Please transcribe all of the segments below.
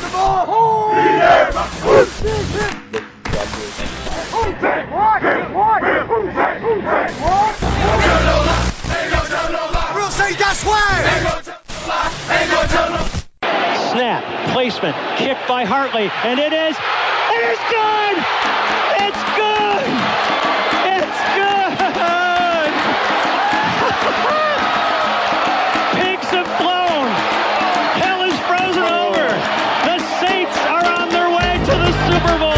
the ball. Snap, placement, kick by Hartley, and it is, it is good! It's good! It's good! Super Bowl!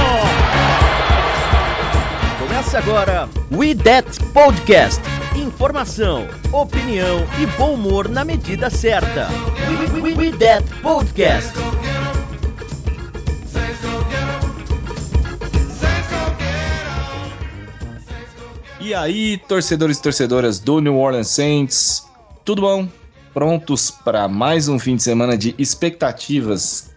Começa agora We That Podcast. Informação, opinião e bom humor na medida certa. We, we, we That Podcast. E aí, torcedores e torcedoras do New Orleans Saints, tudo bom? Prontos para mais um fim de semana de expectativas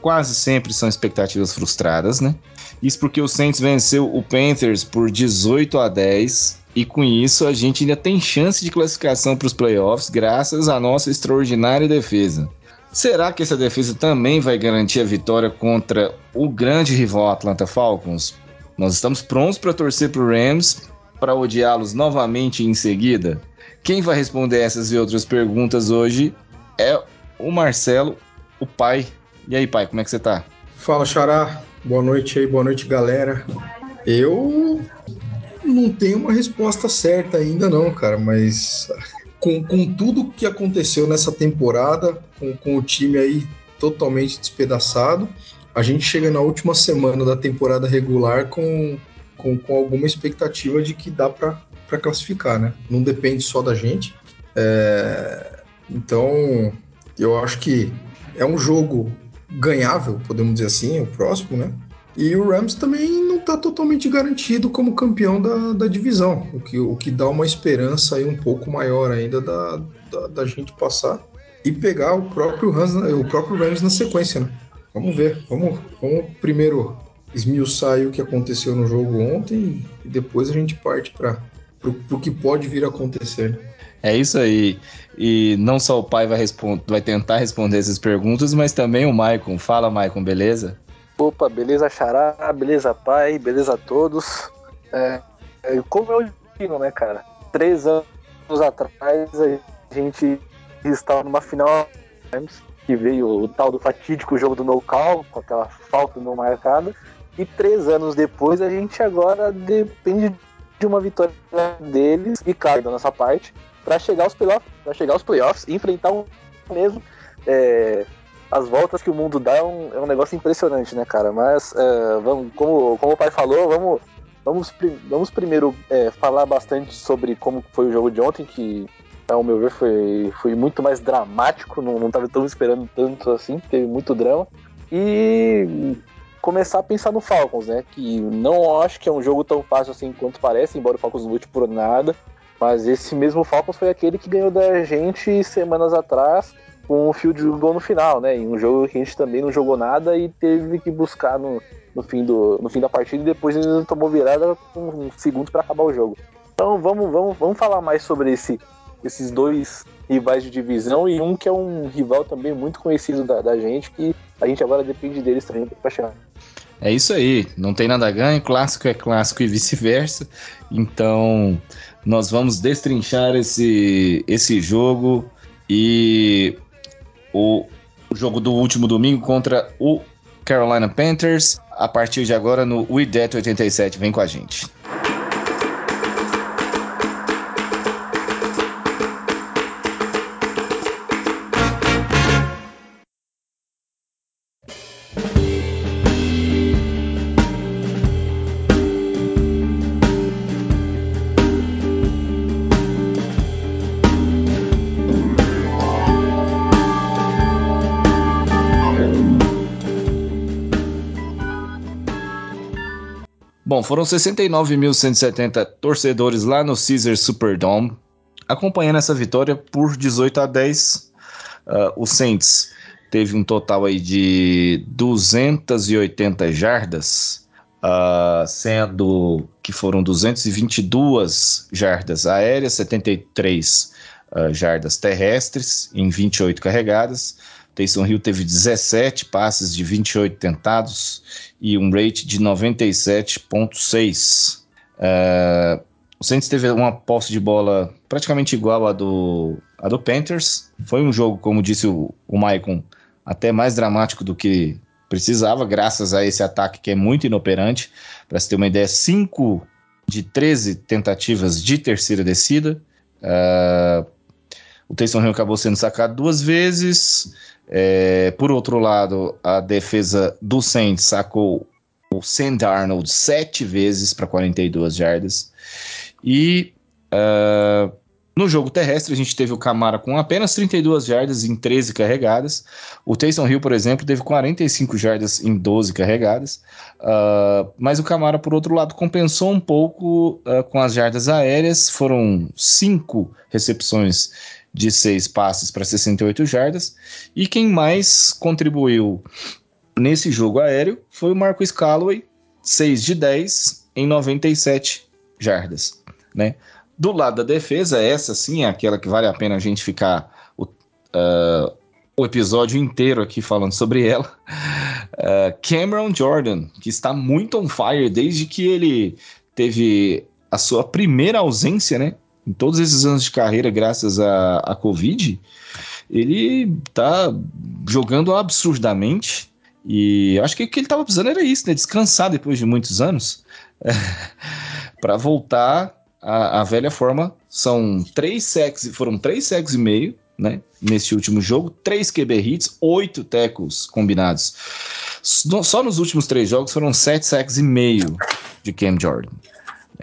quase sempre são expectativas frustradas, né? Isso porque o Saints venceu o Panthers por 18 a 10 e com isso a gente ainda tem chance de classificação para os playoffs graças à nossa extraordinária defesa. Será que essa defesa também vai garantir a vitória contra o grande rival Atlanta Falcons? Nós estamos prontos para torcer para o Rams para odiá-los novamente em seguida? Quem vai responder essas e outras perguntas hoje é o Marcelo, o pai. E aí, pai, como é que você tá? Fala, Xará. Boa noite aí, boa noite, galera. Eu não tenho uma resposta certa ainda, não, cara, mas com, com tudo que aconteceu nessa temporada, com, com o time aí totalmente despedaçado, a gente chega na última semana da temporada regular com, com, com alguma expectativa de que dá para classificar, né? Não depende só da gente. É, então, eu acho que é um jogo ganhável, podemos dizer assim, o próximo, né? E o Rams também não está totalmente garantido como campeão da, da divisão, o que, o que dá uma esperança aí um pouco maior ainda da, da, da gente passar e pegar o próprio, Rams, o próprio Rams na sequência, né? Vamos ver, vamos, vamos primeiro esmiuçar o que aconteceu no jogo ontem e depois a gente parte para o que pode vir a acontecer. É isso aí. E não só o pai vai, vai tentar responder essas perguntas, mas também o Maicon. Fala, Maicon, beleza? Opa, beleza, Xará, beleza, pai, beleza a todos. É, é, como eu digo, né, cara? Três anos atrás a gente estava numa final que veio o tal do fatídico jogo do no-call, com aquela falta não marcada. E três anos depois a gente agora depende de uma vitória deles e cai da nossa parte para chegar aos playoffs, para chegar aos playoffs e enfrentar um mesmo é, as voltas que o mundo dá é um, é um negócio impressionante, né, cara? Mas é, vamos, como, como o pai falou, vamos vamos, vamos primeiro é, falar bastante sobre como foi o jogo de ontem, que ao meu ver foi, foi muito mais dramático, não, não tão esperando tanto assim, teve muito drama. E começar a pensar no Falcons, né? Que não acho que é um jogo tão fácil assim quanto parece, embora o Falcons lute por nada. Mas esse mesmo Falcons foi aquele que ganhou da gente semanas atrás com fio de gol no final, né? Em um jogo que a gente também não jogou nada e teve que buscar no, no, fim, do, no fim da partida e depois ele tomou virada com um segundo para acabar o jogo. Então vamos, vamos, vamos falar mais sobre esse, esses dois rivais de divisão e um que é um rival também muito conhecido da, da gente, que a gente agora depende deles também para chegar. É isso aí, não tem nada a ganho, clássico é clássico e vice-versa. Então, nós vamos destrinchar esse, esse jogo e o, jogo do último domingo contra o Carolina Panthers a partir de agora no We Dead 87. Vem com a gente. Bom, foram 69.170 torcedores lá no Caesar Superdome acompanhando essa vitória por 18 a 10. Uh, o Saints teve um total aí de 280 jardas, uh, sendo que foram 222 jardas aéreas, 73 uh, jardas terrestres em 28 carregadas, Taysom Hill teve 17 passes de 28 tentados e um rate de 97,6. Uh, o Saints teve uma posse de bola praticamente igual à do, à do Panthers. Foi um jogo, como disse o, o Maicon, até mais dramático do que precisava, graças a esse ataque que é muito inoperante. Para se ter uma ideia, 5 de 13 tentativas de terceira descida. Uh, o Taysom Hill acabou sendo sacado duas vezes. É, por outro lado, a defesa do Saints sacou o Sam Darnold sete vezes para 42 jardas. E uh, no jogo terrestre, a gente teve o Camara com apenas 32 jardas em 13 carregadas. O Taysom Hill, por exemplo, teve 45 jardas em 12 carregadas. Uh, mas o Camara, por outro lado, compensou um pouco uh, com as jardas aéreas. Foram cinco recepções de seis passes para 68 jardas. E quem mais contribuiu nesse jogo aéreo foi o Marcus Calloway, 6 de 10 em 97 jardas. Né? Do lado da defesa, essa sim é aquela que vale a pena a gente ficar o, uh, o episódio inteiro aqui falando sobre ela. Uh, Cameron Jordan, que está muito on fire desde que ele teve a sua primeira ausência, né? Em todos esses anos de carreira, graças à, Covid, ele tá jogando absurdamente. E acho que o que ele estava precisando era isso, né? Descansar depois de muitos anos. para voltar à, à, velha forma. São três sacks, foram três sacks e meio, né? Nesse último jogo, três QB hits, oito tackles combinados. Só nos últimos três jogos foram sete sacks e meio de Cam Jordan.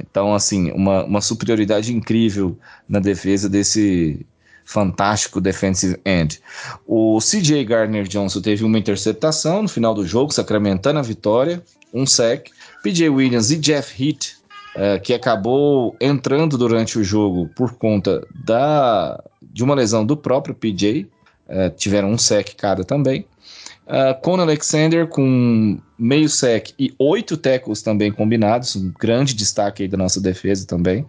Então, assim, uma, uma superioridade incrível na defesa desse fantástico defensive end. O CJ Gardner Johnson teve uma interceptação no final do jogo, sacramentando a vitória, um sec. PJ Williams e Jeff Heath, uh, que acabou entrando durante o jogo por conta da, de uma lesão do próprio PJ, eh, tiveram um sec cada também. Uh, Con Alexander com meio sec e oito tackles também combinados, um grande destaque aí da nossa defesa também.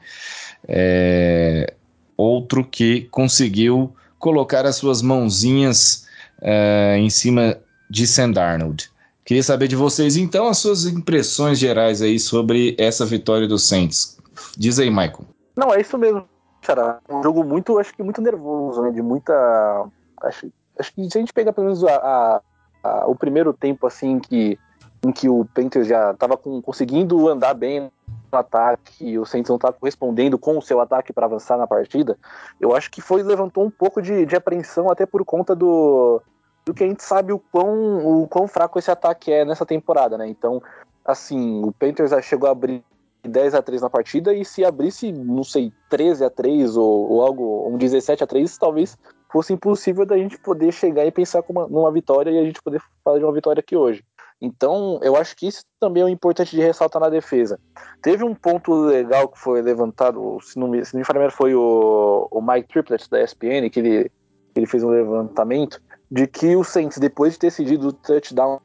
É, outro que conseguiu colocar as suas mãozinhas uh, em cima de Sam Darnold. Queria saber de vocês então as suas impressões gerais aí sobre essa vitória do Saints. Diz aí, Michael. Não, é isso mesmo, Xará. Um jogo muito, acho que muito nervoso, né? De muita. Acho, acho que se a gente pegar pelo menos a, a o primeiro tempo assim que em que o Panthers já estava conseguindo andar bem no ataque, o Saints não estava correspondendo com o seu ataque para avançar na partida, eu acho que foi levantou um pouco de, de apreensão até por conta do, do que a gente sabe o quão, o quão fraco esse ataque é nessa temporada, né? Então, assim, o Panthers chegou a abrir 10 a 3 na partida e se abrisse, não sei, 13 a 3 ou, ou algo, um 17 a 3, talvez fosse impossível da gente poder chegar e pensar uma, numa vitória e a gente poder falar de uma vitória aqui hoje. Então, eu acho que isso também é importante de ressaltar na defesa. Teve um ponto legal que foi levantado, se não me, se não me falha, foi o, o Mike Triplett da ESPN, que ele, ele fez um levantamento de que o Saints, depois de ter cedido o touchdown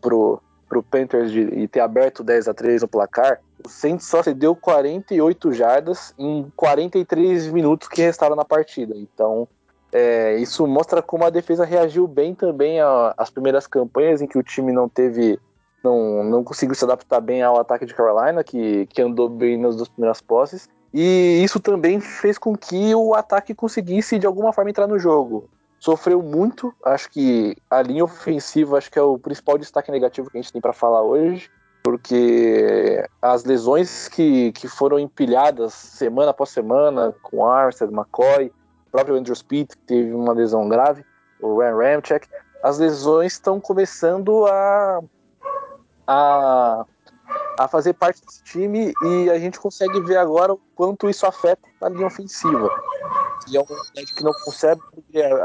pro, pro Panthers de, e ter aberto 10 a 3 no placar, o Saints só cedeu 48 jardas em 43 minutos que restaram na partida. Então, é, isso mostra como a defesa reagiu bem também às primeiras campanhas em que o time não teve, não, não conseguiu se adaptar bem ao ataque de Carolina, que, que andou bem nas duas primeiras posses. E isso também fez com que o ataque conseguisse de alguma forma entrar no jogo. Sofreu muito, acho que a linha ofensiva acho que é o principal destaque negativo que a gente tem para falar hoje, porque as lesões que, que foram empilhadas semana após semana com Armstead, McCoy, próprio Andrew Speed teve uma lesão grave, o Ryan Ramchek. As lesões estão começando a, a, a fazer parte desse time e a gente consegue ver agora o quanto isso afeta a linha ofensiva. E é um que não consegue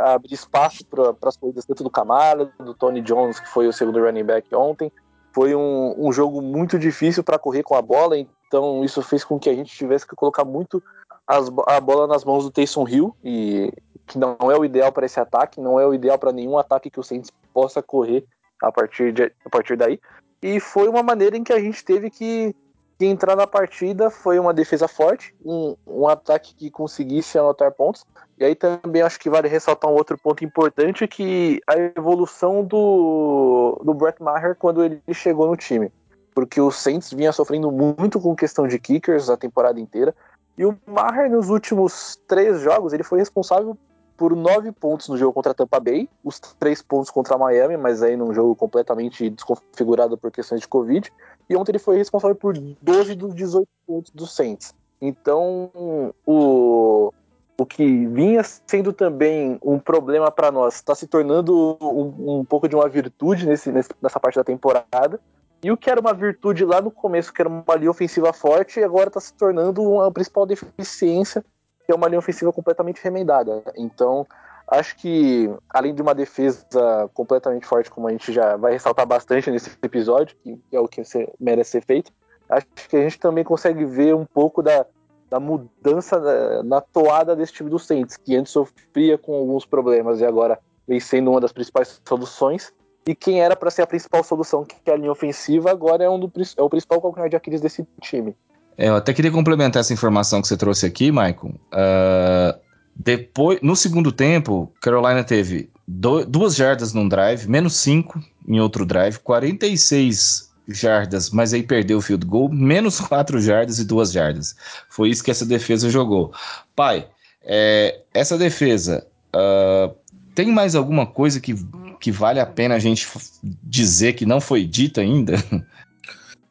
abrir espaço para as corridas tanto do Camara, do Tony Jones, que foi o segundo running back ontem. Foi um, um jogo muito difícil para correr com a bola, então isso fez com que a gente tivesse que colocar muito as, a bola nas mãos do Taysom Hill, e que não é o ideal para esse ataque, não é o ideal para nenhum ataque que o Saints possa correr a partir, de, a partir daí. E foi uma maneira em que a gente teve que, que entrar na partida foi uma defesa forte, um, um ataque que conseguisse anotar pontos. E aí também acho que vale ressaltar um outro ponto importante, que a evolução do, do Brett Maher quando ele chegou no time. Porque o Saints vinha sofrendo muito com questão de kickers a temporada inteira. E o Maher, nos últimos três jogos, ele foi responsável por nove pontos no jogo contra a Tampa Bay, os três pontos contra a Miami, mas aí num jogo completamente desconfigurado por questões de Covid. E ontem ele foi responsável por 12 dos 18 pontos do Saints. Então, o, o que vinha sendo também um problema para nós está se tornando um, um, pouco de uma virtude nesse, nessa parte da temporada. E o que era uma virtude lá no começo, que era uma linha ofensiva forte, agora está se tornando uma principal deficiência que é uma linha ofensiva completamente remendada. Então, acho que, além de uma defesa completamente forte, como a gente já vai ressaltar bastante nesse episódio, que é o que merece ser feito, acho que a gente também consegue ver um pouco da, da mudança na, na toada desse time do Saints, que antes sofria com alguns problemas e agora vem sendo uma das principais soluções. E quem era para ser a principal solução, que é a linha ofensiva, agora é, um do, é o principal calcanhar de Aquiles desse time. É, eu até queria complementar essa informação que você trouxe aqui, Michael. Uh, depois, no segundo tempo, Carolina teve do, duas jardas num drive, menos cinco em outro drive, 46 jardas, mas aí perdeu o field goal, menos quatro jardas e duas jardas. Foi isso que essa defesa jogou. Pai, é, essa defesa uh, tem mais alguma coisa que, que vale a pena a gente dizer que não foi dita ainda?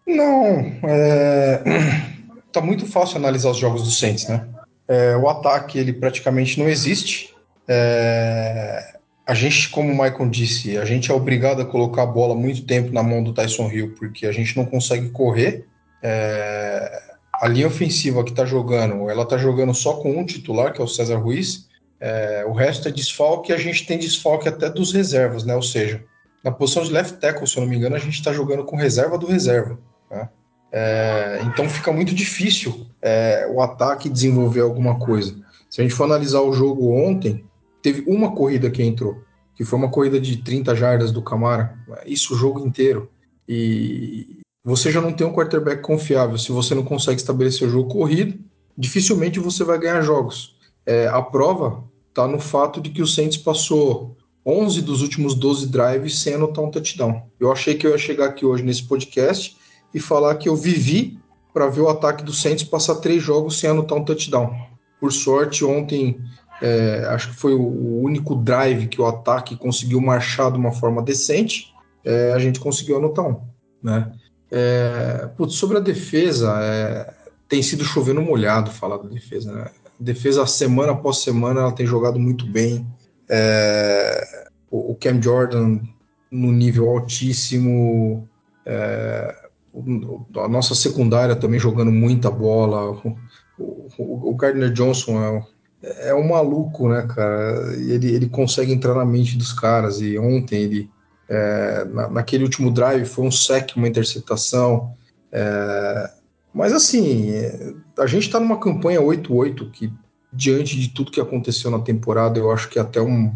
Não, é tá muito fácil analisar os jogos do Saints, né? É, o ataque, ele praticamente não existe. É, a gente, como o Michael disse, a gente é obrigado a colocar a bola muito tempo na mão do Tyson Hill, porque a gente não consegue correr. É, a linha ofensiva que tá jogando, ela tá jogando só com um titular, que é o César Ruiz. É, o resto é desfalque e a gente tem desfalque até dos reservas, né? Ou seja, na posição de left tackle, se eu não me engano, a gente está jogando com reserva do reserva. Né? É, então fica muito difícil é, o ataque desenvolver alguma coisa. Se a gente for analisar o jogo ontem, teve uma corrida que entrou, que foi uma corrida de 30 jardas do Camara, isso o jogo inteiro. E você já não tem um quarterback confiável. Se você não consegue estabelecer o jogo corrido, dificilmente você vai ganhar jogos. É, a prova está no fato de que o Saints passou 11 dos últimos 12 drives sem anotar um touchdown. Eu achei que eu ia chegar aqui hoje nesse podcast e falar que eu vivi para ver o ataque do Saints passar três jogos sem anotar um touchdown. Por sorte, ontem é, acho que foi o único drive que o ataque conseguiu marchar de uma forma decente. É, a gente conseguiu anotar um. Né? É, putz, sobre a defesa, é, tem sido chovendo molhado falar da defesa. Né? Defesa, semana após semana, ela tem jogado muito bem. É, o, o Cam Jordan no nível altíssimo. É, a nossa secundária também jogando muita bola. O, o, o Gardner Johnson é, é um maluco, né, cara? Ele, ele consegue entrar na mente dos caras. E ontem ele, é, na, naquele último drive, foi um sec, uma interceptação. É, mas assim, a gente está numa campanha 8-8 que, diante de tudo que aconteceu na temporada, eu acho que é até um,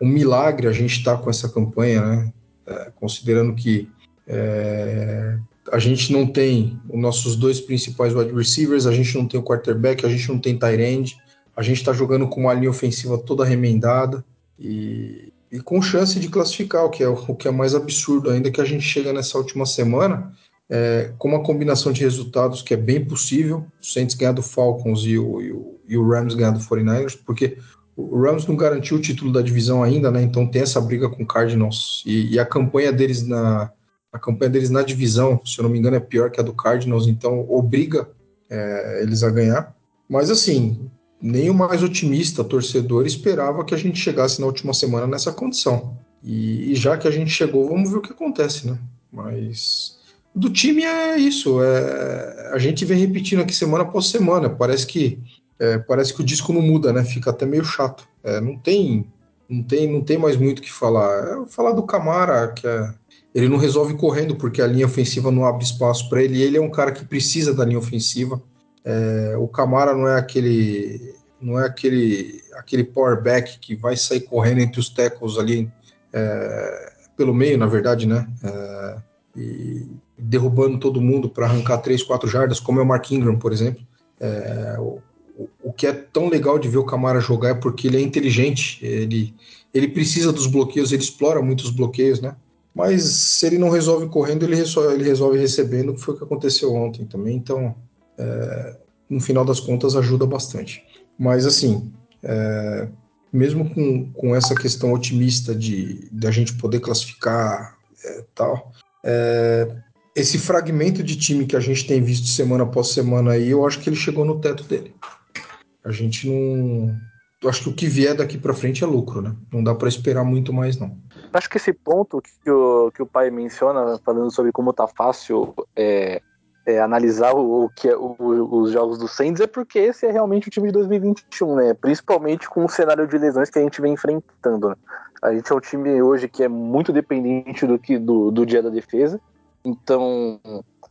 um milagre a gente estar tá com essa campanha, né? É, considerando que é, a gente não tem os nossos dois principais wide receivers, a gente não tem o quarterback, a gente não tem tight end, a gente está jogando com uma linha ofensiva toda remendada e, e, com chance de classificar, o que, é, o que é mais absurdo ainda que a gente chega nessa última semana é, com uma combinação de resultados que é bem possível, o Saints ganhar do Falcons e o, e o, e o Rams ganhar do 49ers, porque o Rams não garantiu o título da divisão ainda, né? Então tem essa briga com o Cardinals e, e a campanha deles na, a campanha deles na divisão, se eu não me engano, é pior que a do Cardinals, então obriga é, eles a ganhar. Mas assim, nem o mais otimista torcedor esperava que a gente chegasse na última semana nessa condição. E, e já que a gente chegou, vamos ver o que acontece, né? Mas do time é isso. É, a gente vem repetindo aqui semana após semana. Parece que é, parece que o disco não muda, né? Fica até meio chato. É, não tem não tem não tem mais muito o que falar. É, falar do Camara que é ele não resolve correndo porque a linha ofensiva não abre espaço para ele. Ele é um cara que precisa da linha ofensiva. É, o Camara não é aquele não é aquele aquele power back que vai sair correndo entre os tackles ali pelo meio, na verdade, né? E derrubando todo mundo para arrancar 3, 4 jardas, como é o Mark Ingram, por exemplo. É, o, o que é tão legal de ver o Camara jogar é porque ele é inteligente, ele, ele precisa dos bloqueios, ele explora muitos bloqueios, né? Mas se ele não resolve correndo, ele resolve, ele resolve recebendo, que foi o que aconteceu ontem também. Então, é, no final das contas, ajuda bastante. Mas, assim, é, mesmo com, com essa questão otimista de, de a gente poder classificar é, tal, é, esse fragmento de time que a gente tem visto semana após semana aí, eu acho que ele chegou no teto dele. A gente não. Eu acho que o que vier daqui para frente é lucro, né? Não dá para esperar muito mais, não. Acho que esse ponto que o, que o pai menciona, falando sobre como tá fácil é, é, analisar o, o que é, o, os jogos do Saints, é porque esse é realmente o time de 2021, né? Principalmente com o cenário de lesões que a gente vem enfrentando. Né? A gente é um time hoje que é muito dependente do, que, do, do dia da defesa. Então,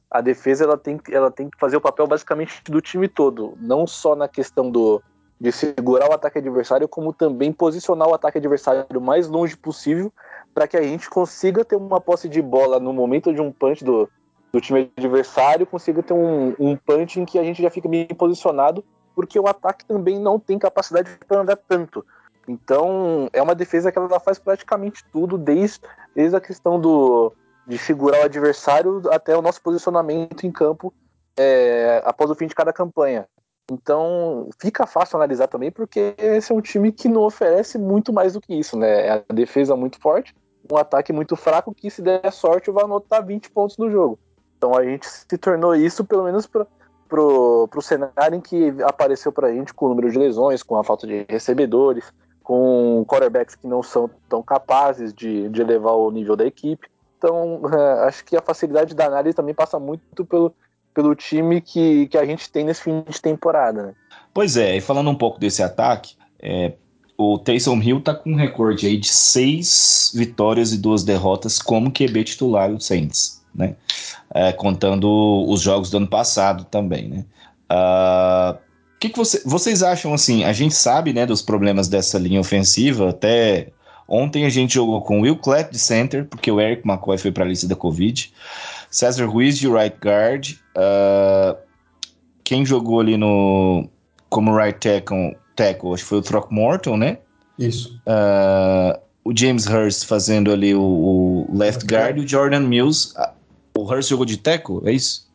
a defesa ela tem, ela tem que fazer o papel basicamente do time todo, não só na questão do, de segurar o ataque adversário, como também posicionar o ataque adversário o mais longe possível para que a gente consiga ter uma posse de bola no momento de um punch do, do time adversário, consiga ter um, um punch em que a gente já fica bem posicionado, porque o ataque também não tem capacidade para andar tanto. Então, é uma defesa que ela faz praticamente tudo, desde, desde a questão do, de segurar o adversário até o nosso posicionamento em campo é, após o fim de cada campanha. Então fica fácil analisar também, porque esse é um time que não oferece muito mais do que isso, né? É a defesa muito forte, um ataque muito fraco que, se der sorte, vai anotar 20 pontos no jogo. Então a gente se tornou isso, pelo menos para pro, pro cenário em que apareceu para a gente com o número de lesões, com a falta de recebedores, com quarterbacks que não são tão capazes de, de elevar o nível da equipe. Então, é, acho que a facilidade da análise também passa muito pelo, pelo time que, que a gente tem nesse fim de temporada. Né? Pois é, e falando um pouco desse ataque, é, o Taysom Hill tá com um recorde aí de seis vitórias e duas derrotas como QB titular do Saints, né? É, contando os jogos do ano passado também, né? Uh, que, que você, vocês acham assim? A gente sabe, né, dos problemas dessa linha ofensiva, até Ontem a gente jogou com Will Clapp de center, porque o Eric McCoy foi para a lista da Covid. César Ruiz de right guard. Uh, quem jogou ali no como right tackle, tackle acho que foi o Throckmorton, né? Isso. Uh, o James Hurst fazendo ali o, o left guard e o Jordan Mills. Uh, o Hurst jogou de tackle, é isso?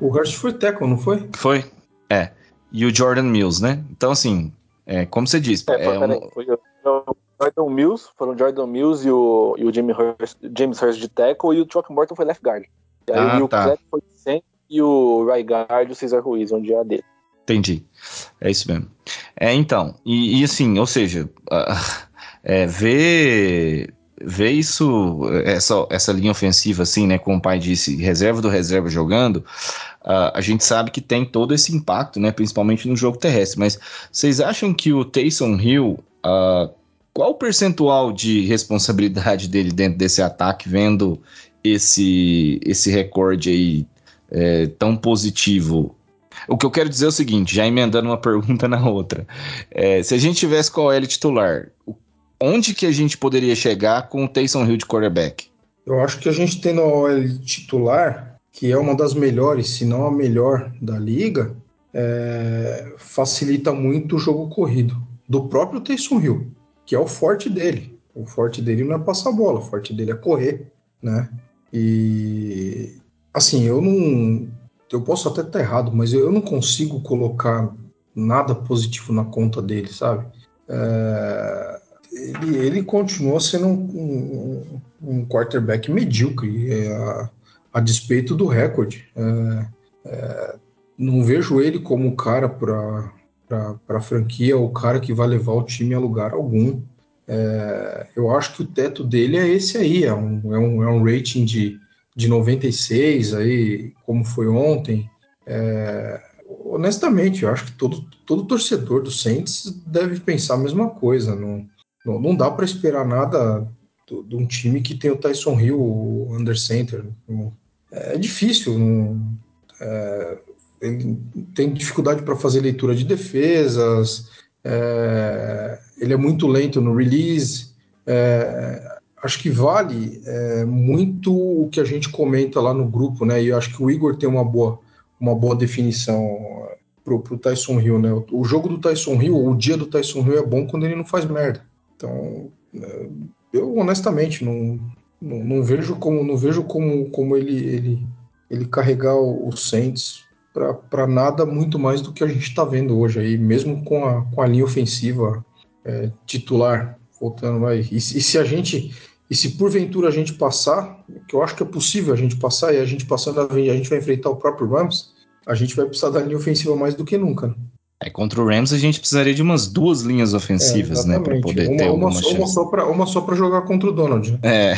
O Hurst foi tackle, não foi? Foi, é. E o Jordan Mills, né? Então, assim, é, como você disse... É, é um... foi, Jordan Mills, foram Jordan Mills e o, e o James, Hurst, James Hurst de tackle e o Chuck Morton foi left guard. E aí ah, o tá. foi center e o right guard o Cesar Ruiz, onde é a dele. Entendi. É isso mesmo. É, então, e, e assim, ou seja, uh, é, ver, ver isso, essa, essa linha ofensiva, assim, né, como o pai disse, reserva do reserva jogando, uh, a gente sabe que tem todo esse impacto, né, principalmente no jogo terrestre, mas vocês acham que o Taysom Hill uh, qual o percentual de responsabilidade dele dentro desse ataque, vendo esse, esse recorde aí é, tão positivo? O que eu quero dizer é o seguinte, já emendando uma pergunta na outra. É, se a gente tivesse com a L titular, onde que a gente poderia chegar com o Taysom Hill de quarterback? Eu acho que a gente tem na OL titular, que é uma das melhores, se não a melhor da liga, é, facilita muito o jogo corrido do próprio Taysom Hill que é o forte dele. O forte dele não é passar bola, o forte dele é correr, né? E assim, eu não. Eu posso até estar errado, mas eu não consigo colocar nada positivo na conta dele, sabe? É, ele, ele continua sendo um, um, um quarterback medíocre, é, a, a, despeito do recorde. É, é não vejo ele como cara para para a franquia, o cara que vai levar o time a lugar algum. É, eu acho que o teto dele é esse aí, é um, é um, é um rating de, de 96, aí, como foi ontem. É, honestamente, eu acho que todo, todo torcedor do Saints deve pensar a mesma coisa. Não, não, não dá para esperar nada de um time que tem o Tyson Hill under center. É difícil. Não, é, tem dificuldade para fazer leitura de defesas, é, ele é muito lento no release. É, acho que vale é, muito o que a gente comenta lá no grupo, né? E eu acho que o Igor tem uma boa, uma boa definição pro, pro Tyson Hill, né? O, o jogo do Tyson Hill, o dia do Tyson Hill é bom quando ele não faz merda. Então, é, eu honestamente não, não, não, vejo como não vejo como, como ele, ele, ele carregar o, o Saints para nada muito mais do que a gente está vendo hoje aí, mesmo com a, com a linha ofensiva é, titular voltando vai. E, e se a gente e se porventura a gente passar, que eu acho que é possível a gente passar, e a gente passando a gente vai enfrentar o próprio Rams, a gente vai precisar da linha ofensiva mais do que nunca. Né? É, contra o Rams a gente precisaria de umas duas linhas ofensivas, é, né, para poder uma, ter uma, alguma chance. Uma só para uma só para jogar contra o Donald. Né? É.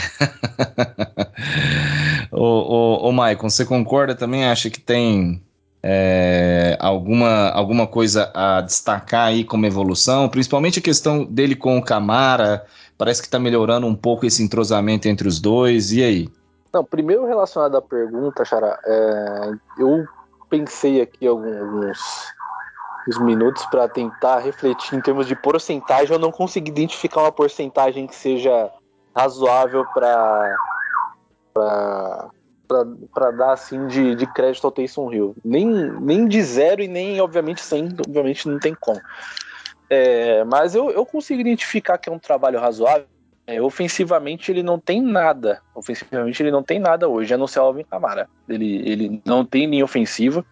ô, ô, ô, Maicon, você concorda também? Acha que tem é, alguma, alguma coisa a destacar aí como evolução? Principalmente a questão dele com o Camara. Parece que está melhorando um pouco esse entrosamento entre os dois. E aí? Não, primeiro relacionado à pergunta, Xará, é, eu pensei aqui alguns, minutos para tentar refletir em termos de porcentagem. Eu não consegui identificar uma porcentagem que seja razoável para para dar assim de, de crédito ao Taysom Hill. Nem, nem de zero e nem, obviamente, sem, obviamente não tem como. É, mas eu, eu consigo identificar que é um trabalho razoável. É, ofensivamente ele não tem nada. Ofensivamente ele não tem nada hoje, a não ser o Alvin Kamara. Ele, ele não tem linha ofensiva.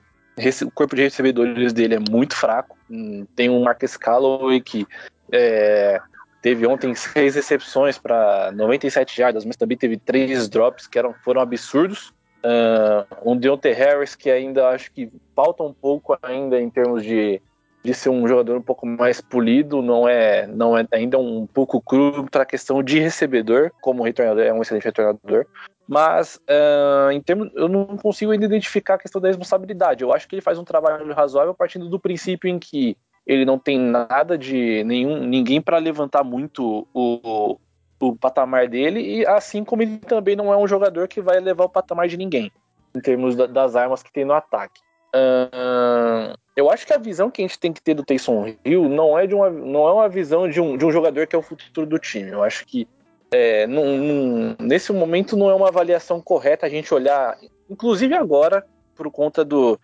O corpo de recebedores dele é muito fraco. Hum, tem um Marcus Calloway que é, teve ontem seis recepções para 97 jardas, mas também teve três drops que eram, foram absurdos. Uh, um Deontay Harris que ainda acho que falta um pouco ainda em termos de de ser um jogador um pouco mais polido, não é, não é ainda um pouco cru para a questão de recebedor, como retornador, é um excelente retornador. Mas uh, em termos, eu não consigo ainda identificar a questão da responsabilidade. Eu acho que ele faz um trabalho razoável partindo do princípio em que ele não tem nada de nenhum ninguém para levantar muito o, o patamar dele e assim como ele também não é um jogador que vai levar o patamar de ninguém em termos da, das armas que tem no ataque. Eu acho que a visão que a gente tem que ter do Taysom Hill não é de uma, não é uma visão de um, de um jogador que é o futuro do time. Eu acho que é, num, num, nesse momento não é uma avaliação correta a gente olhar, inclusive agora, por conta do,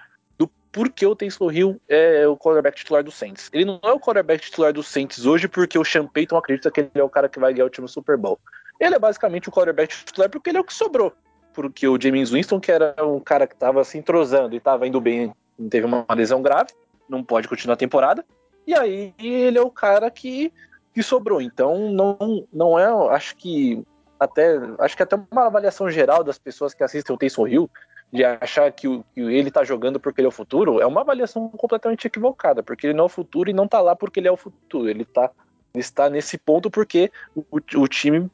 do porquê o Taysom Hill é o quarterback titular do Saints. Ele não é o quarterback titular do Saints hoje porque o Sean Payton acredita que ele é o cara que vai ganhar o time Super Bowl. Ele é basicamente o quarterback titular porque ele é o que sobrou porque o James Winston, que era um cara que estava se entrosando e estava indo bem, teve uma lesão grave, não pode continuar a temporada. E aí ele é o cara que, que sobrou. Então não, não é, acho que até acho que até uma avaliação geral das pessoas que assistem o Taysom Hill de achar que, o, que ele está jogando porque ele é o futuro é uma avaliação completamente equivocada, porque ele não é o futuro e não está lá porque ele é o futuro. Ele tá está nesse ponto porque o, o time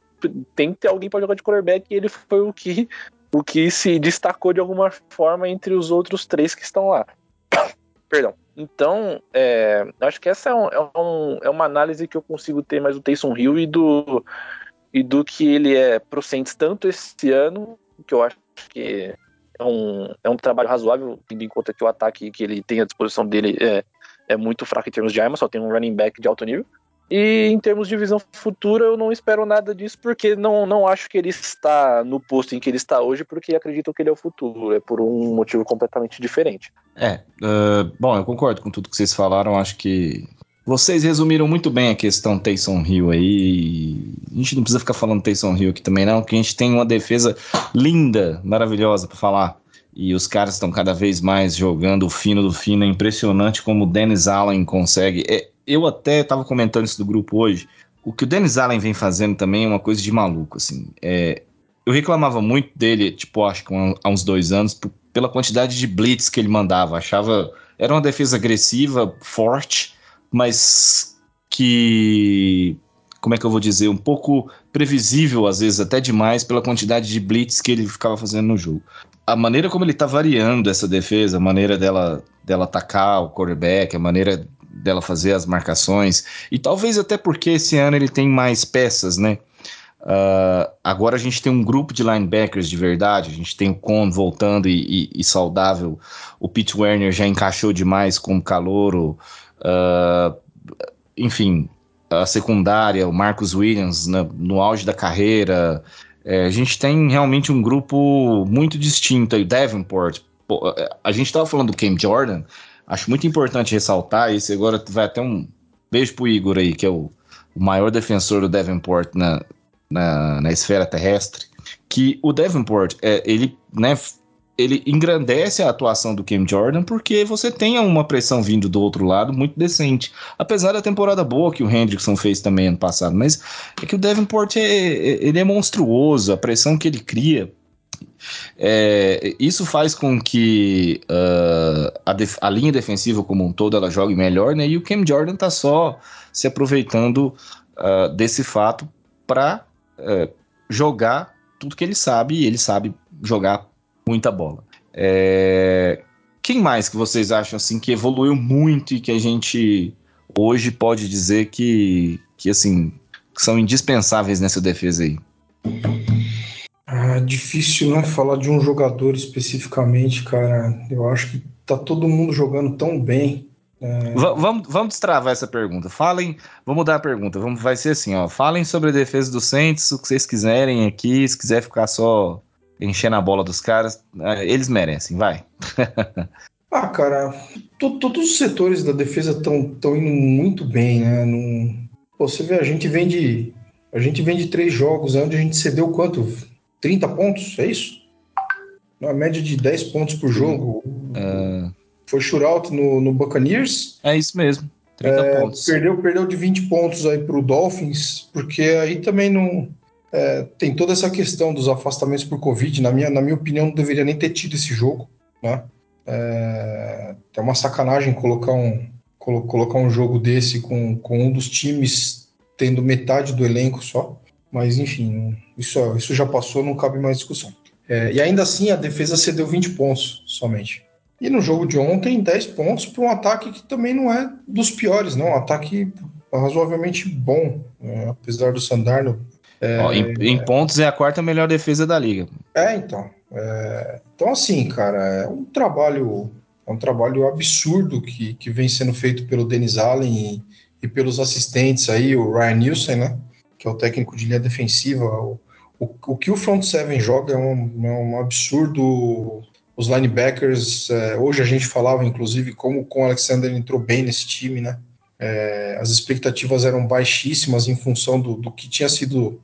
tem que ter alguém para jogar de quarterback e ele foi o que o que se destacou de alguma forma entre os outros três que estão lá. Perdão. Então, é, acho que essa é, um, é, um, é, uma análise que eu consigo ter mais do Taysom Hill e do, e do que ele é pro Saints tanto esse ano, que eu acho que é um, é um trabalho razoável, tendo em conta que o ataque que ele tem à disposição dele é, é muito fraco em termos de arma, só tem um running back de alto nível. E em termos de visão futura, eu não espero nada disso, porque não, não acho que ele está no posto em que ele está hoje, porque acredito que ele é o futuro. É por um motivo completamente diferente. É, uh, bom, eu concordo com tudo que vocês falaram. Acho que vocês resumiram muito bem a questão Taysom Hill aí. A gente não precisa ficar falando Taysom Hill aqui também, não, porque a gente tem uma defesa linda, maravilhosa para falar. E os caras estão cada vez mais jogando o fino do fino. É impressionante como o Dennis Allen consegue. É, eu até estava comentando isso do grupo hoje. O que o Dennis Allen vem fazendo também é uma coisa de maluco, assim. É, eu reclamava muito dele, tipo, acho que há uns dois anos, pela quantidade de blitz que ele mandava. Achava. Era uma defesa agressiva, forte, mas que. Como é que eu vou dizer? Um pouco previsível, às vezes, até demais, pela quantidade de blitz que ele ficava fazendo no jogo. A maneira como ele está variando essa defesa, a maneira dela, dela atacar o quarterback, a maneira dela fazer as marcações, e talvez até porque esse ano ele tem mais peças, né? Uh, agora a gente tem um grupo de linebackers de verdade, a gente tem o Con voltando e, e, e saudável, o Pete Werner já encaixou demais como calouro, uh, enfim, a secundária, o Marcus Williams no auge da carreira. É, a gente tem realmente um grupo muito distinto aí, Davenport. Pô, a gente estava falando do Cam Jordan, acho muito importante ressaltar, esse agora vai até um beijo pro Igor aí, que é o, o maior defensor do Davenport na, na, na esfera terrestre, que o Davenport, é, ele, né, ele engrandece a atuação do Cam Jordan porque você tem uma pressão vindo do outro lado muito decente. Apesar da temporada boa que o Hendrickson fez também ano passado, mas é que o Davenport é, é, ele é monstruoso, a pressão que ele cria. É, isso faz com que uh, a, a, linha defensiva como um todo ela jogue melhor, né? E o Cam Jordan tá só se aproveitando uh, desse fato para uh, jogar tudo que ele sabe e ele sabe jogar muita bola. É... Quem mais que vocês acham assim que evoluiu muito e que a gente hoje pode dizer que, que assim são indispensáveis nessa defesa aí? Ah, difícil não falar de um jogador especificamente, cara. Eu acho que tá todo mundo jogando tão bem. É... Vamos, vamos destravar essa pergunta. Falem, vamos mudar a pergunta. Vamos, vai ser assim, ó. Falem sobre a defesa do Saints, o que vocês quiserem aqui. Se quiser ficar só enchendo a bola dos caras, é, eles merecem, vai. ah, cara, todos os setores da defesa estão indo muito bem, né? Pô, você vê, a gente vem de. A gente vem de três jogos onde a gente cedeu quanto? 30 pontos? É isso? Uma média de 10 pontos por jogo. Uh... Foi shootout no, no Buccaneers. É isso mesmo. 30 é, pontos. Perdeu, perdeu de 20 pontos aí pro Dolphins, porque aí também não é, tem toda essa questão dos afastamentos por Covid. Na minha, na minha opinião, não deveria nem ter tido esse jogo. Né? É, é uma sacanagem colocar um, colocar um jogo desse com, com um dos times tendo metade do elenco só. Mas, enfim, isso, isso já passou, não cabe mais discussão. É, e ainda assim, a defesa cedeu 20 pontos somente. E no jogo de ontem, 10 pontos para um ataque que também não é dos piores, não. Um ataque razoavelmente bom. É, apesar do Sandarno é, Ó, em, em, pontos é a quarta melhor defesa da liga. É, então. É, então, assim, cara, é um trabalho, é um trabalho absurdo que, que vem sendo feito pelo Denis Allen e, e pelos assistentes aí, o Ryan Nielsen, né? Que é o técnico de linha defensiva. O, o, o que o front seven joga é um, é um absurdo. Os linebackers, é, hoje a gente falava, inclusive, como com o Alexander entrou bem nesse time, né? É, as expectativas eram baixíssimas em função do, do que tinha sido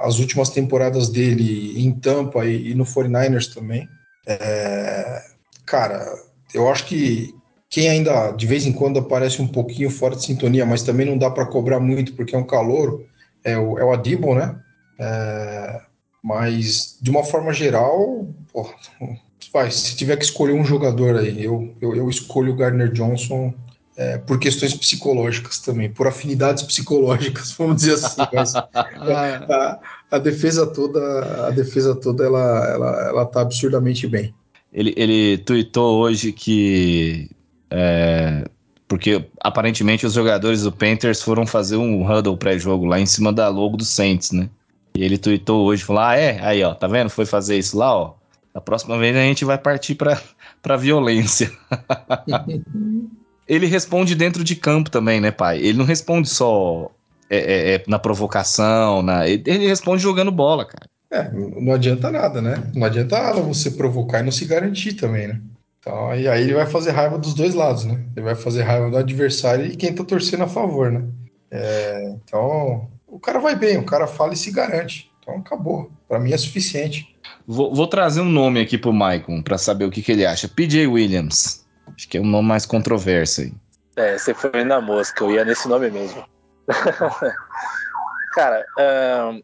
as últimas temporadas dele em Tampa e, e no 49ers também. É, cara, eu acho que quem ainda de vez em quando aparece um pouquinho fora de sintonia, mas também não dá para cobrar muito porque é um calor, é o, é o Adibo, né? É, mas de uma forma geral, porra, vai, se tiver que escolher um jogador aí, eu, eu, eu escolho o Gardner Johnson é, por questões psicológicas também, por afinidades psicológicas, vamos dizer assim. Mas a, a, defesa toda, a defesa toda, ela, ela, ela tá absurdamente bem. Ele, ele tweetou hoje que é, porque aparentemente os jogadores do Panthers foram fazer um huddle pré-jogo lá em cima da logo do Saints, né? E ele tweetou hoje, falou: Ah, é? Aí, ó, tá vendo? Foi fazer isso lá, ó. Da próxima vez a gente vai partir pra, pra violência. ele responde dentro de campo também, né, pai? Ele não responde só é, é, é, na provocação, na... ele responde jogando bola, cara. É, não adianta nada, né? Não adianta nada você provocar e não se garantir também, né? Então, e aí ele vai fazer raiva dos dois lados, né? Ele vai fazer raiva do adversário e quem tá torcendo a favor, né? É, então, o cara vai bem, o cara fala e se garante. Então, acabou. Para mim é suficiente. Vou, vou, trazer um nome aqui pro Maicon para saber o que, que ele acha. PJ Williams. Acho que é um nome mais controverso aí. É, você foi na mosca, eu ia nesse nome mesmo. Cara,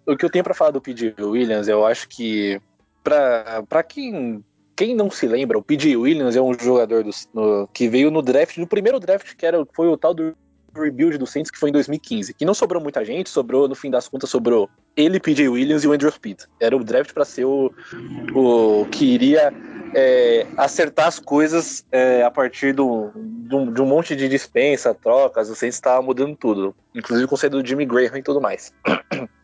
o que eu tenho para falar do P.J. Williams, eu acho que para quem quem não se lembra, o P.J. Williams é um jogador do, no, que veio no draft, no primeiro draft que era foi o tal do rebuild do Saints que foi em 2015, que não sobrou muita gente, sobrou no fim das contas sobrou ele, P.J. Williams e o Andrew Speed. Era o draft para ser o, o que iria é, acertar as coisas é, a partir do, de um monte de dispensa, trocas, o Saints estava mudando tudo, inclusive o conceito do Jimmy Graham e tudo mais.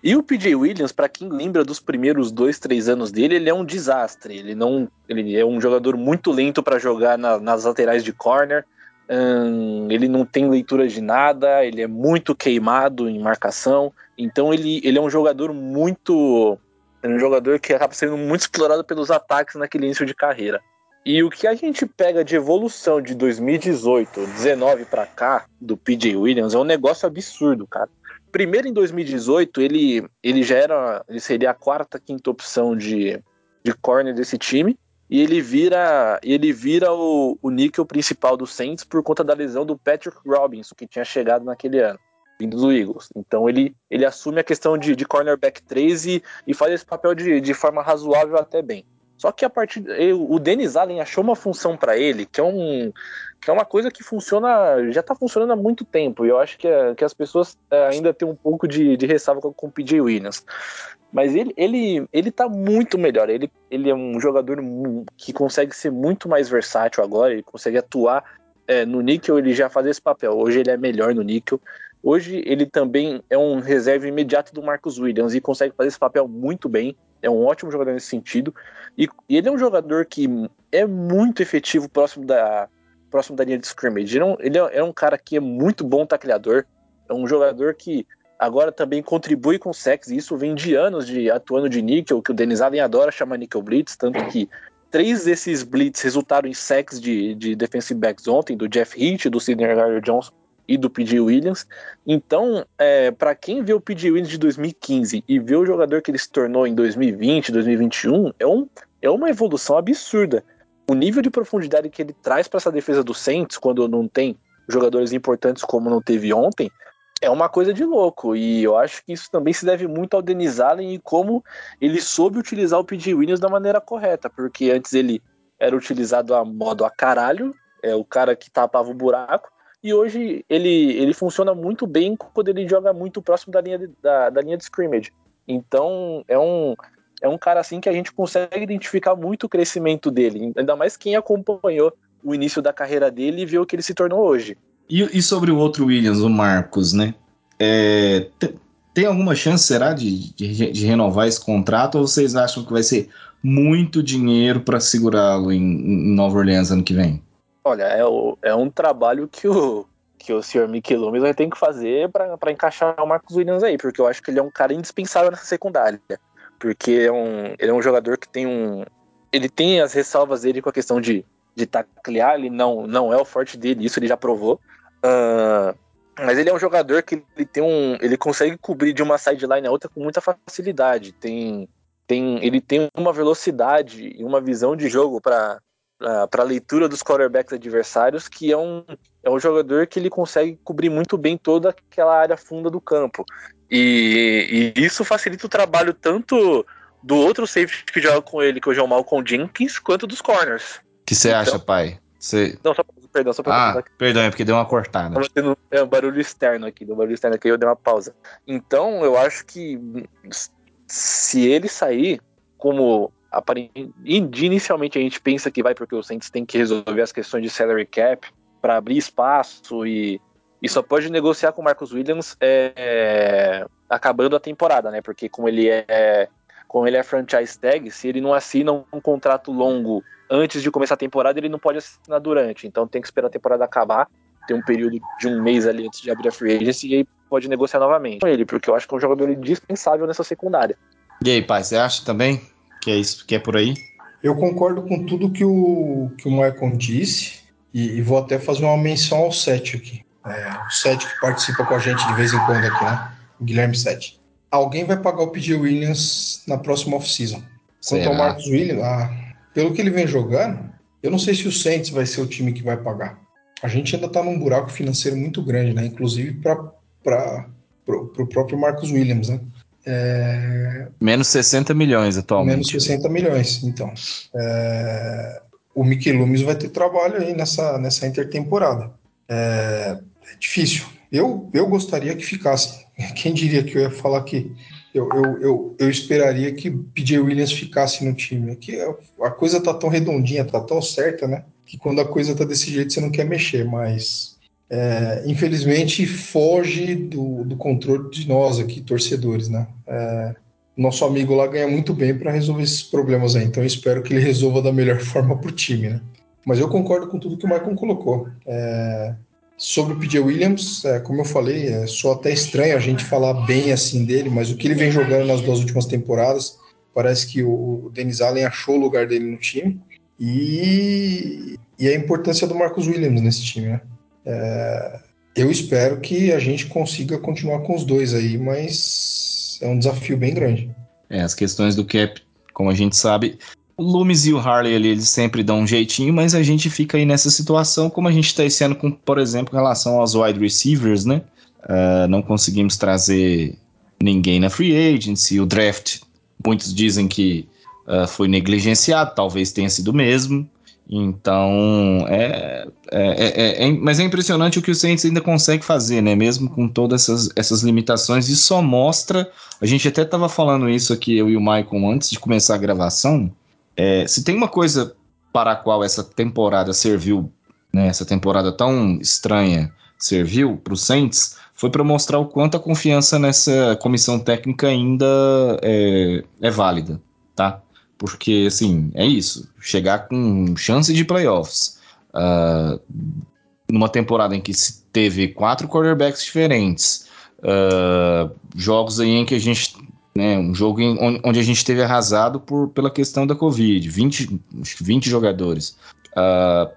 E o PJ Williams, para quem lembra dos primeiros dois, três anos dele, ele é um desastre. Ele não, ele é um jogador muito lento para jogar na, nas laterais de corner. Hum, ele não tem leitura de nada, ele é muito queimado em marcação, então ele, ele é um jogador muito. É um jogador que acaba sendo muito explorado pelos ataques naquele início de carreira. E o que a gente pega de evolução de 2018, 19 para cá, do PJ Williams, é um negócio absurdo, cara. Primeiro em 2018, ele, ele já era. Ele seria a quarta, quinta opção de, de corner desse time. E ele vira, ele vira o, o níquel principal do Saints por conta da lesão do Patrick Robinson, que tinha chegado naquele ano, vindo do Eagles. Então ele, ele assume a questão de, de cornerback 3 e, e faz esse papel de, de forma razoável até bem. Só que a partir o Dennis Allen achou uma função para ele que é um que é uma coisa que funciona já está funcionando há muito tempo e eu acho que, que as pessoas é, ainda têm um pouco de, de ressalva com o PJ Williams. Mas ele, ele, ele tá muito melhor. Ele, ele é um jogador que consegue ser muito mais versátil agora. Ele consegue atuar é, no níquel, ele já faz esse papel. Hoje ele é melhor no níquel. Hoje ele também é um reserva imediato do Marcus Williams e consegue fazer esse papel muito bem. É um ótimo jogador nesse sentido. E, e ele é um jogador que é muito efetivo próximo da, próximo da linha de scrimmage. Ele é um, ele é, é um cara que é muito bom tacleador. É um jogador que agora também contribui com o sex, e isso vem de anos de atuando de níquel, que o Denis Allen adora chamar níquel blitz, tanto que três desses blitz resultaram em sacks de, de defensive backs ontem, do Jeff Heath, do Sidney Gardner Johnson e do P.J. Williams. Então, é, para quem vê o P.J. Williams de 2015 e vê o jogador que ele se tornou em 2020, 2021, é, um, é uma evolução absurda. O nível de profundidade que ele traz para essa defesa do Saints, quando não tem jogadores importantes como não teve ontem, é uma coisa de louco. E eu acho que isso também se deve muito ao Denis Allen e como ele soube utilizar o PJ Williams da maneira correta, porque antes ele era utilizado a modo a caralho, é o cara que tapava o buraco, e hoje ele, ele funciona muito bem quando ele joga muito próximo da linha de, da, da linha de scrimmage. Então é um, é um cara assim que a gente consegue identificar muito o crescimento dele, ainda mais quem acompanhou o início da carreira dele e viu o que ele se tornou hoje. E, e sobre o outro Williams, o Marcos, né? É, tem, alguma chance, será, de, de, de, renovar esse contrato ou vocês acham que vai ser muito dinheiro para segurá-lo em, em, Nova Orleans ano que vem? Olha, é, o, é um trabalho que o, que o senhor Mickey Loomis vai ter que fazer para encaixar o Marcos Williams aí, porque eu acho que ele é um cara indispensável nessa secundária. Porque é um, ele é um jogador que tem um. Ele tem as ressalvas dele com a questão de, de taclear, ele não, não é o forte dele, isso ele já provou. Uh, mas ele é um jogador que ele tem um. Ele consegue cobrir de uma sideline a outra com muita facilidade. Tem, tem, ele tem uma velocidade e uma visão de jogo para para leitura dos quarterbacks adversários, que é um, é um jogador que ele consegue cobrir muito bem toda aquela área funda do campo. E, e isso facilita o trabalho tanto do outro safety que joga com ele, que hoje é o Malcolm Jenkins, quanto dos corners. que você então, acha, pai? Você... Não, só Perdão, só pra Ah, perdão, é porque deu uma cortada. Tava tendo é, um barulho externo aqui, do barulho externo aqui, eu dei uma pausa. Então, eu acho que se ele sair, como inicialmente a gente pensa que vai porque o Saints tem que resolver as questões de salary cap para abrir espaço e, e só pode negociar com o Marcos Williams é, acabando a temporada, né? Porque como ele é como ele é franchise tag, se ele não assina um contrato longo antes de começar a temporada, ele não pode assinar durante. Então tem que esperar a temporada acabar, tem um período de um mês ali antes de abrir a free agency e aí pode negociar novamente com ele, porque eu acho que é um jogador indispensável nessa secundária. E aí, pai, você acha também que é isso que é por aí? Eu concordo com tudo que o, que o Michael disse e, e vou até fazer uma menção ao Sete aqui. É, o Sete que participa com a gente de vez em quando aqui, né? O Guilherme Sete. Alguém vai pagar o PJ Williams na próxima off-season. Quanto ao Marcos Williams, ah, pelo que ele vem jogando, eu não sei se o Saints vai ser o time que vai pagar. A gente ainda está num buraco financeiro muito grande, né? Inclusive para o próprio Marcos Williams, né? É... Menos 60 milhões atualmente. Menos 60 milhões, então. É... O Mickey Loomis vai ter trabalho aí nessa, nessa intertemporada. É... é difícil. Eu, eu gostaria que ficasse. Quem diria que eu ia falar que eu, eu, eu, eu esperaria que PJ Williams ficasse no time. Que a coisa tá tão redondinha, tá tão certa, né? Que quando a coisa tá desse jeito você não quer mexer, mas é, infelizmente foge do, do controle de nós aqui, torcedores, né? É, nosso amigo lá ganha muito bem para resolver esses problemas aí, então espero que ele resolva da melhor forma pro time, né? Mas eu concordo com tudo que o Michael colocou. É, sobre o PJ Williams, é, como eu falei, é só até estranho a gente falar bem assim dele, mas o que ele vem jogando nas duas últimas temporadas, parece que o, o Allen achou o lugar dele no time. E, e a importância do Marcus Williams nesse time, né? É, eu espero que a gente consiga continuar com os dois aí, mas é um desafio bem grande. É, as questões do cap, como a gente sabe, o Loomis e o Harley ali, eles sempre dão um jeitinho, mas a gente fica aí nessa situação, como a gente está esse ano com, por exemplo, em relação aos wide receivers, né? Uh, não conseguimos trazer ninguém na free agency, o draft, muitos dizem que uh, foi negligenciado, talvez tenha sido mesmo. Então, é, é, é, é, mas é impressionante o que o Saints ainda consegue fazer, né? Mesmo com todas essas, essas limitações, isso só mostra. A gente até estava falando isso aqui, eu e o Michael, antes de começar a gravação. Se tem uma coisa para a qual essa temporada serviu, né, essa temporada tão estranha serviu para o Saints, foi para mostrar o quanto a confiança nessa comissão técnica ainda é, é válida, tá? Porque, assim, é isso. Chegar com chance de playoffs. Uh, numa temporada em que se teve quatro quarterbacks diferentes. Uh, jogos aí em que a gente. Né, um jogo em, onde a gente teve arrasado por, pela questão da Covid. 20, 20 jogadores. Uh,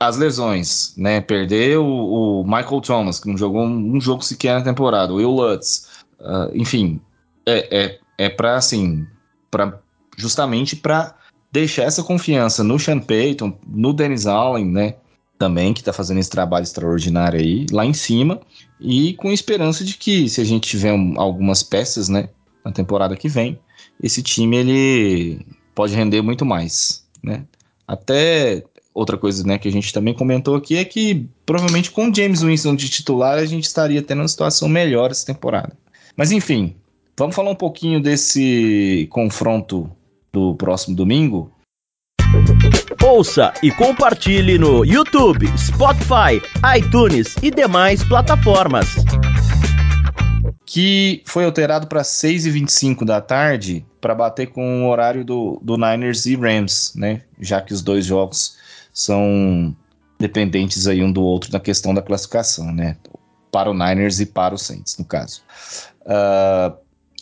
as lesões, né? Perder o, o, Michael Thomas, que não jogou um, um, jogo sequer na temporada, o Will Lutz, uh, enfim, é, é, é para assim, para justamente para deixar essa confiança no Sean Payton, no Dennis Allen, né? Também, que está fazendo esse trabalho extraordinário aí, lá em cima, e com esperança de que, se a gente tiver um, algumas peças, né, na temporada que vem, esse time ele pode render muito mais, né? Até outra coisa, né, que a gente também comentou aqui é que provavelmente com o James Winston de titular a gente estaria tendo uma situação melhor essa temporada. Mas enfim, vamos falar um pouquinho desse confronto do próximo domingo. Ouça e compartilhe no YouTube, Spotify, iTunes e demais plataformas. Que foi alterado para 6h25 da tarde para bater com o horário do, do Niners e Rams, né? Já que os dois jogos são dependentes aí um do outro na questão da classificação, né? Para o Niners e para o Saints, no caso. Uh,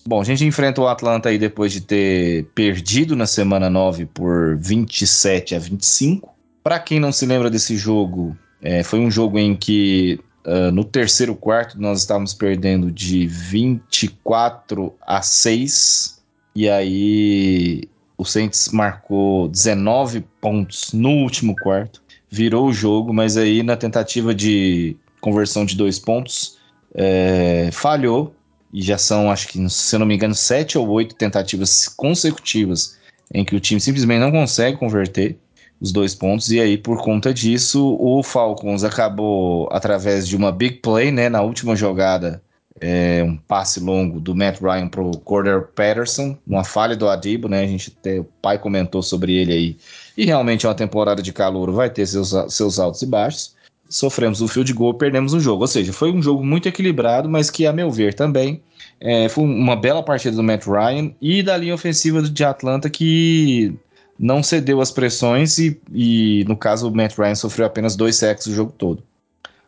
Bom, a gente enfrenta o Atlanta aí depois de ter perdido na semana 9 por 27 a 25. Para quem não se lembra desse jogo, é, foi um jogo em que uh, no terceiro quarto nós estávamos perdendo de 24 a 6. E aí o Saints marcou 19 pontos no último quarto, virou o jogo, mas aí na tentativa de conversão de dois pontos é, falhou e já são, acho que, se eu não me engano, sete ou oito tentativas consecutivas em que o time simplesmente não consegue converter os dois pontos, e aí, por conta disso, o Falcons acabou, através de uma big play, né, na última jogada, é, um passe longo do Matt Ryan para o Corder Patterson, uma falha do Adibo, né, a gente até, o pai comentou sobre ele aí, e realmente é uma temporada de calor, vai ter seus, seus altos e baixos, sofremos um field goal, perdemos o jogo. Ou seja, foi um jogo muito equilibrado, mas que, a meu ver, também é, foi uma bela partida do Matt Ryan e da linha ofensiva de Atlanta que não cedeu às pressões e, e, no caso, o Matt Ryan sofreu apenas dois sacks o jogo todo.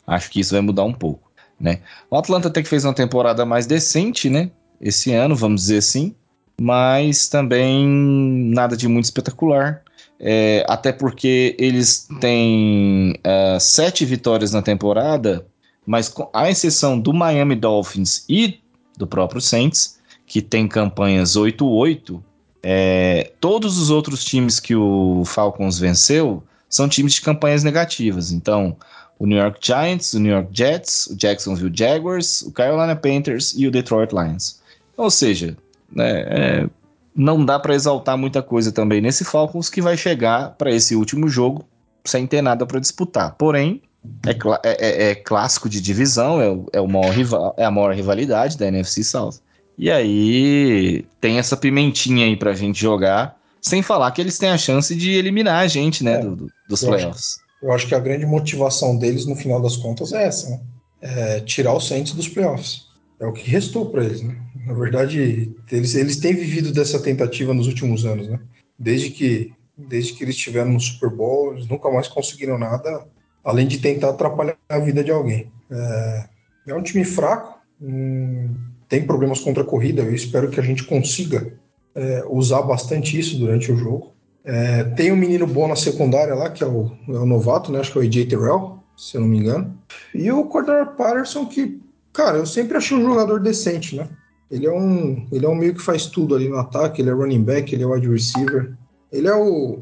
Acho que isso vai mudar um pouco, né? O Atlanta até que fez uma temporada mais decente, né? Esse ano, vamos dizer assim, mas também nada de muito espetacular. É, até porque eles têm uh, sete vitórias na temporada, mas com a exceção do Miami Dolphins e do próprio Saints, que tem campanhas 8-8, é, todos os outros times que o Falcons venceu são times de campanhas negativas. Então, o New York Giants, o New York Jets, o Jacksonville Jaguars, o Carolina Panthers e o Detroit Lions. Ou seja, né, é, não dá para exaltar muita coisa também nesse Falcons que vai chegar para esse último jogo sem ter nada para disputar. Porém, é, é, é, é, clássico de divisão, é, é, o maior rival, é a maior rivalidade da NFC South. E aí tem essa pimentinha aí pra gente jogar, sem falar que eles têm a chance de eliminar a gente, né, é, do, do, dos eu playoffs. Acho, eu acho que a grande motivação deles, no final das contas, é essa, né? É tirar o Saints dos playoffs. É o que restou para eles, né? Na verdade, eles, eles têm vivido dessa tentativa nos últimos anos, né? Desde que desde que eles estiveram no Super Bowl, eles nunca mais conseguiram nada, além de tentar atrapalhar a vida de alguém. É, é um time fraco, hum, tem problemas contra a corrida, eu espero que a gente consiga é, usar bastante isso durante o jogo. É, tem um menino bom na secundária lá, que é o, é o novato, né? Acho que é o AJ Terrell, se eu não me engano. E o Cordero Patterson, que, cara, eu sempre achei um jogador decente, né? Ele é um, ele é um meio que faz tudo ali no ataque, ele é running back, ele é wide receiver. Ele é o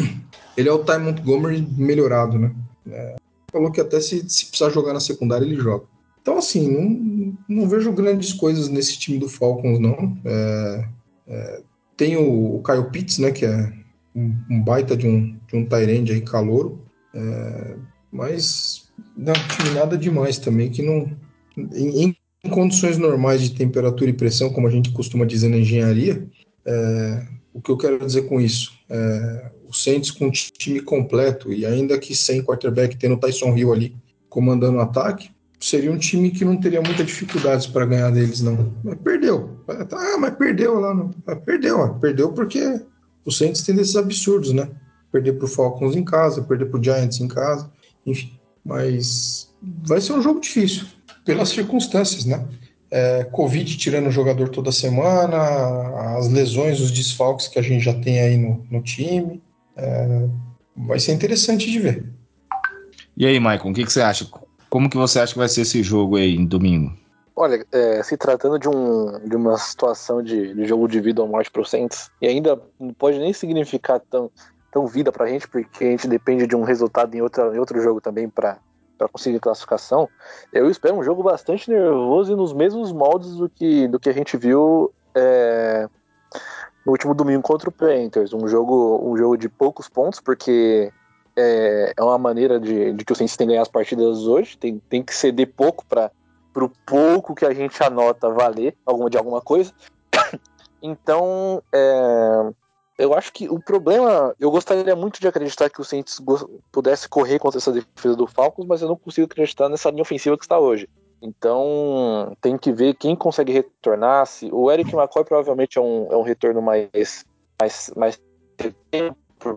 ele é o Ty Montgomery melhorado, né? É, falou que até se, se precisar jogar na secundária ele joga. Então assim, não, não vejo grandes coisas nesse time do Falcons não. É, é, tem o, o Kyle Pitts, né, que é um, um baita de um de um Tyrande aí calouro, é, mas não nada demais também que não em, em condições normais de temperatura e pressão, como a gente costuma dizer na engenharia, é, o que eu quero dizer com isso? É, o Saints com time completo e ainda que sem quarterback, tendo Tyson Hill ali comandando o ataque, seria um time que não teria muitas dificuldades para ganhar deles, não. Mas perdeu. Ah, mas perdeu lá. Ah, perdeu, perdeu porque o Saints tem desses absurdos, né? Perder para o Falcons em casa, perder para o Giants em casa, enfim. Mas vai ser um jogo difícil pelas circunstâncias, né? É, Covid tirando o jogador toda semana, as lesões, os desfalques que a gente já tem aí no, no time. É, vai ser interessante de ver. E aí, Maicon, o que, que, você acha? Como que você acha que vai ser esse jogo aí em domingo? Olha, é, se tratando de, um, de uma situação de, de jogo de vida ou morte para o Saints, e ainda não pode nem significar tão, tão vida para a gente, porque a gente depende de um resultado em, outra, em outro jogo também para para conseguir classificação, eu espero um jogo bastante nervoso e nos mesmos moldes do que, do que a gente viu é, no último domingo contra o Panthers. Um jogo, um jogo de poucos pontos, porque é, é uma maneira de, de que o Saints tem que ganhar as partidas hoje, tem, tem que ceder pouco para o pouco que a gente anota valer alguma, de alguma coisa. Então, é, eu acho que o problema. Eu gostaria muito de acreditar que o Saints pudesse correr contra essa defesa do Falcons, mas eu não consigo acreditar nessa linha ofensiva que está hoje. Então, tem que ver quem consegue retornar. Se, o Eric McCoy provavelmente é um, é um retorno mais, mais, mais por,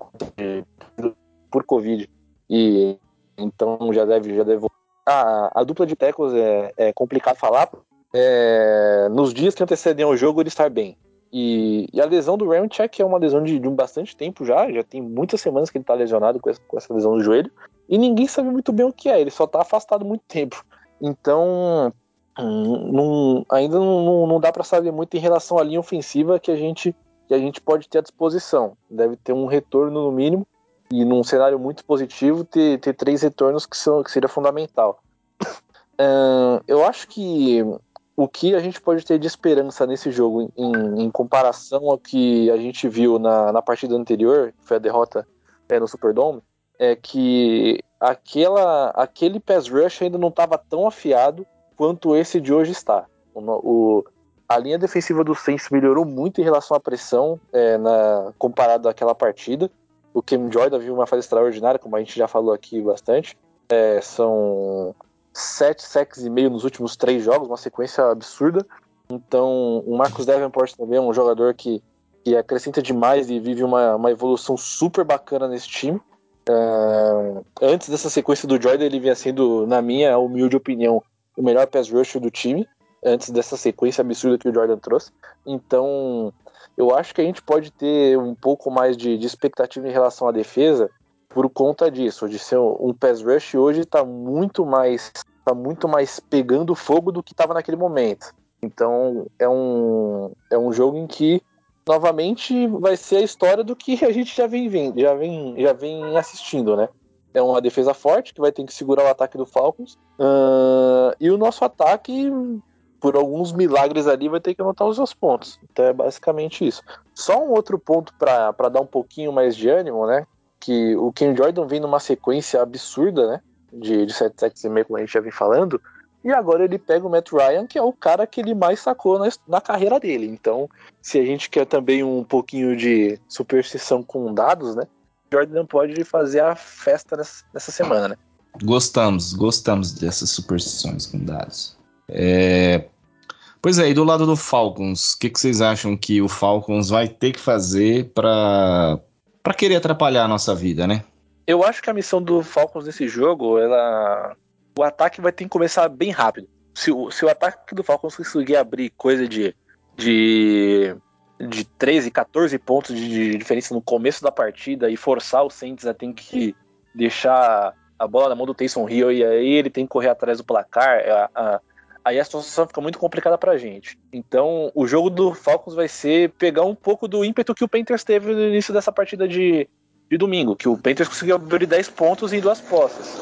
por Covid. E então já deve. Já deve a, a dupla de tecos é, é complicado falar. É, nos dias que antecedem ao jogo, ele estar bem. E, e, a lesão do Ramchek é uma lesão de, de um bastante tempo já, já tem muitas semanas que ele tá lesionado com essa, com essa, lesão no joelho, e ninguém sabe muito bem o que é, ele só tá afastado muito tempo. Então, hum, não, ainda não, não dá para saber muito em relação à linha ofensiva que a gente que a gente pode ter à disposição. Deve ter um retorno no mínimo, e num cenário muito positivo, ter, ter três retornos que, são, que seria fundamental. Uh, eu acho que o que a gente pode ter de esperança nesse jogo em, em comparação ao que a gente viu na, na partida anterior, que foi a derrota é, no Superdome, é que aquela, aquele pass rush ainda não estava tão afiado quanto esse de hoje está. O, o, a linha defensiva do Saints melhorou muito em relação à pressão é, na, comparado àquela partida. O Cam Jordan viu uma fase extraordinária, como a gente já falou aqui bastante. É, são sete sacks e meio nos últimos três jogos, uma sequência absurda. Então, o Marcos Davenport também é um jogador que, que acrescenta demais e vive uma, uma evolução super bacana nesse time. Uh, antes dessa sequência do Jordan, ele vinha sendo, na minha humilde opinião, o melhor pass rusher do time. Antes dessa sequência absurda que o Jordan trouxe. Então, eu acho que a gente pode ter um pouco mais de, de expectativa em relação à defesa, por conta disso, de ser um pass rush hoje está muito mais tá muito mais pegando fogo do que estava naquele momento. Então é um, é um jogo em que novamente vai ser a história do que a gente já vem vendo, já vem, já vem assistindo, né? É uma defesa forte que vai ter que segurar o ataque do Falcons. Uh, e o nosso ataque, por alguns milagres ali, vai ter que anotar os seus pontos. Então é basicamente isso. Só um outro ponto para dar um pouquinho mais de ânimo, né? Que o Ken Jordan vem numa sequência absurda, né? De, de 7 sacks e meio, como a gente já vem falando. E agora ele pega o Matt Ryan, que é o cara que ele mais sacou na, na carreira dele. Então, se a gente quer também um pouquinho de superstição com dados, né? Jordan pode fazer a festa nessa, nessa semana, né? Gostamos, gostamos dessas superstições com dados. É... Pois é, e do lado do Falcons, o que, que vocês acham que o Falcons vai ter que fazer para para querer atrapalhar a nossa vida, né? Eu acho que a missão do Falcons nesse jogo, ela. O ataque vai ter que começar bem rápido. Se o, se o ataque do Falcons conseguir abrir coisa de. de. de 13, 14 pontos de diferença no começo da partida e forçar o Saints a ter que deixar a bola na mão do Taysom Hill e aí ele tem que correr atrás do placar, a, a, aí a situação fica muito complicada pra gente. Então, o jogo do Falcons vai ser pegar um pouco do ímpeto que o Panthers teve no início dessa partida de, de domingo, que o Panthers conseguiu abrir 10 pontos em duas postas.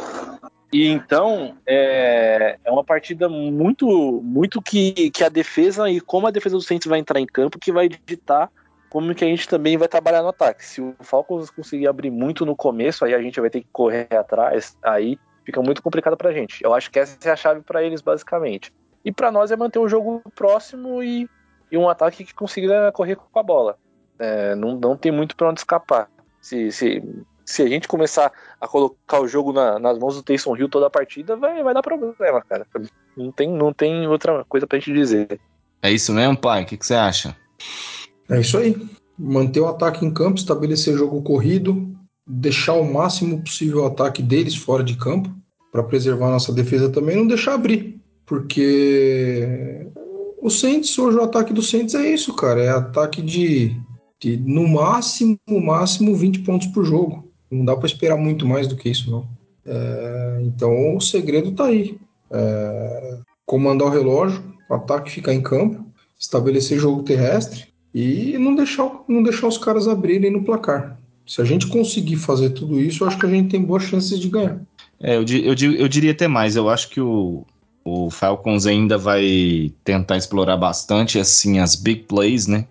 E então é, é uma partida muito, muito que, que a defesa e como a defesa do Saints vai entrar em campo que vai ditar como que a gente também vai trabalhar no ataque. Se o Falcons conseguir abrir muito no começo, aí a gente vai ter que correr atrás, aí fica muito complicado pra gente. Eu acho que essa é a chave para eles, basicamente. E para nós é manter o jogo próximo e, e um ataque que consiga correr com a bola. É, não, não tem muito para onde escapar. Se, se, se a gente começar a colocar o jogo na, nas mãos do Taysom Hill toda a partida, vai, vai dar problema, cara. Não tem, não tem outra coisa pra gente dizer. É isso mesmo, pai? O que, que você acha? É isso aí. Manter o ataque em campo, estabelecer jogo corrido, deixar o máximo possível o ataque deles fora de campo, para preservar nossa defesa também, não deixar abrir. Porque o Saints, hoje o ataque do Saints é isso, cara. É ataque de, de no máximo, no máximo 20 pontos por jogo. Não dá para esperar muito mais do que isso, não. É, então o segredo tá aí. É, comandar o relógio, o ataque ficar em campo, estabelecer jogo terrestre e não deixar, não deixar os caras abrirem no placar. Se a gente conseguir fazer tudo isso, eu acho que a gente tem boas chances de ganhar. É, eu, eu, eu diria até mais. Eu acho que o, o Falcons ainda vai tentar explorar bastante assim as big plays, né?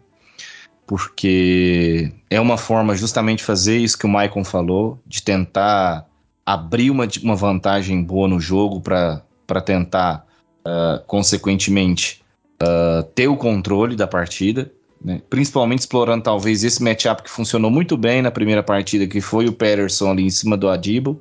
Porque é uma forma justamente de fazer isso que o Maicon falou, de tentar abrir uma, uma vantagem boa no jogo para tentar, uh, consequentemente, uh, ter o controle da partida né? principalmente explorando talvez esse matchup que funcionou muito bem na primeira partida, que foi o Patterson ali em cima do Adibo.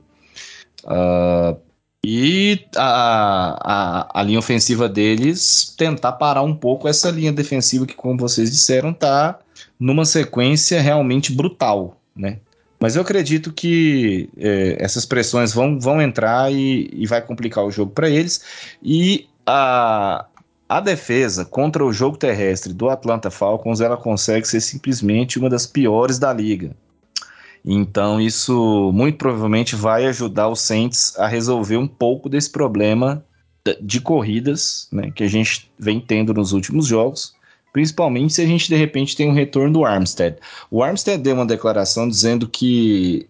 Uh, e a, a, a, linha ofensiva deles tentar parar um pouco essa linha defensiva que, como vocês disseram, tá numa sequência realmente brutal, né? Mas eu acredito que é, essas pressões vão, vão entrar e, e vai complicar o jogo para eles. E a, a defesa contra o jogo terrestre do Atlanta Falcons ela consegue ser simplesmente uma das piores da liga. Então isso muito provavelmente vai ajudar o Saints a resolver um pouco desse problema de corridas né, que a gente vem tendo nos últimos jogos, principalmente se a gente de repente tem um retorno do Armstead. O Armstead deu uma declaração dizendo que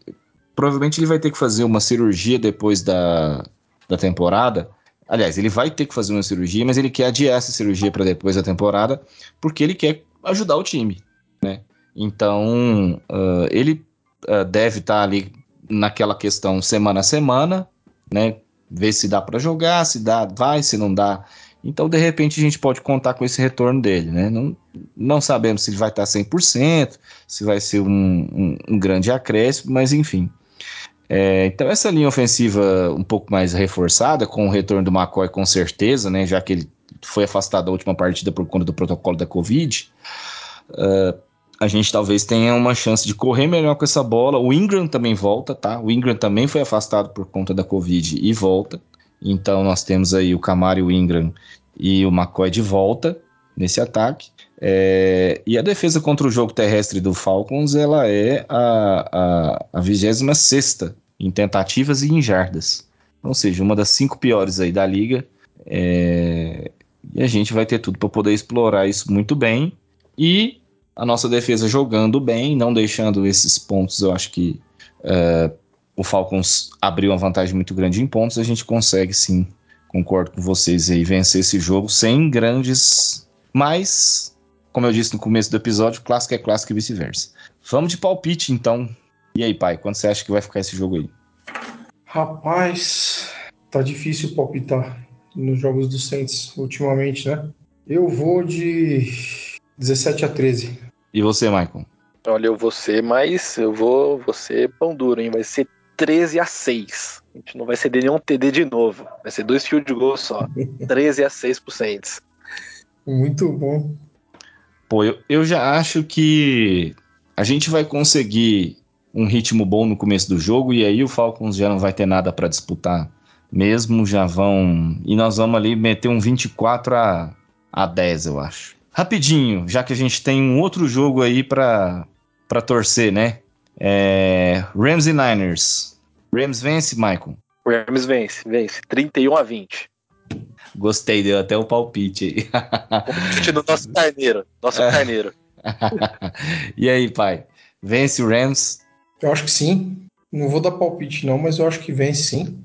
provavelmente ele vai ter que fazer uma cirurgia depois da, da temporada Aliás, ele vai ter que fazer uma cirurgia, mas ele quer adiar essa cirurgia para depois da temporada, porque ele quer ajudar o time, né? Então, uh, ele uh, deve estar tá ali naquela questão semana a semana, né? Ver se dá para jogar, se dá, vai, se não dá. Então, de repente, a gente pode contar com esse retorno dele, né? Não, não sabemos se ele vai estar 100%, se vai ser um, um, um grande acréscimo, mas enfim. É, então essa linha ofensiva um pouco mais reforçada, com o retorno do McCoy com certeza, né, já que ele foi afastado da última partida por conta do protocolo da Covid, uh, a gente talvez tenha uma chance de correr melhor com essa bola. O Ingram também volta, tá? O Ingram também foi afastado por conta da Covid e volta. Então nós temos aí o Camaro o Ingram e o McCoy de volta nesse ataque. É, e a defesa contra o jogo terrestre do Falcons ela é a, a, a 26 em tentativas e em jardas. Ou seja, uma das cinco piores aí da liga. É, e a gente vai ter tudo para poder explorar isso muito bem. E a nossa defesa jogando bem, não deixando esses pontos, eu acho que é, o Falcons abriu uma vantagem muito grande em pontos. A gente consegue sim, concordo com vocês aí, vencer esse jogo sem grandes. Mas como eu disse no começo do episódio, clássico é clássico e vice-versa. Vamos de palpite, então. E aí, pai, quando você acha que vai ficar esse jogo aí? Rapaz, tá difícil palpitar nos jogos do Saints ultimamente, né? Eu vou de 17 a 13. E você, Michael? Olha, eu vou ser mais. Eu vou, vou ser pão duro, hein? Vai ser 13 a 6. A gente não vai ceder nenhum TD de novo. Vai ser dois fios de gol só. 13 a 6 pro Saints. Muito bom. Pô, eu, eu já acho que a gente vai conseguir um ritmo bom no começo do jogo e aí o Falcons já não vai ter nada para disputar mesmo, já vão. E nós vamos ali meter um 24 a, a 10, eu acho. Rapidinho, já que a gente tem um outro jogo aí para torcer, né? É... Rams e Niners. Rams vence, Michael? Rams vence, vence. 31 a 20. Gostei, deu até o palpite aí. palpite do nosso carneiro. Nosso é. carneiro. e aí, pai? Vence o Rams? Eu acho que sim. Não vou dar palpite, não, mas eu acho que vence sim.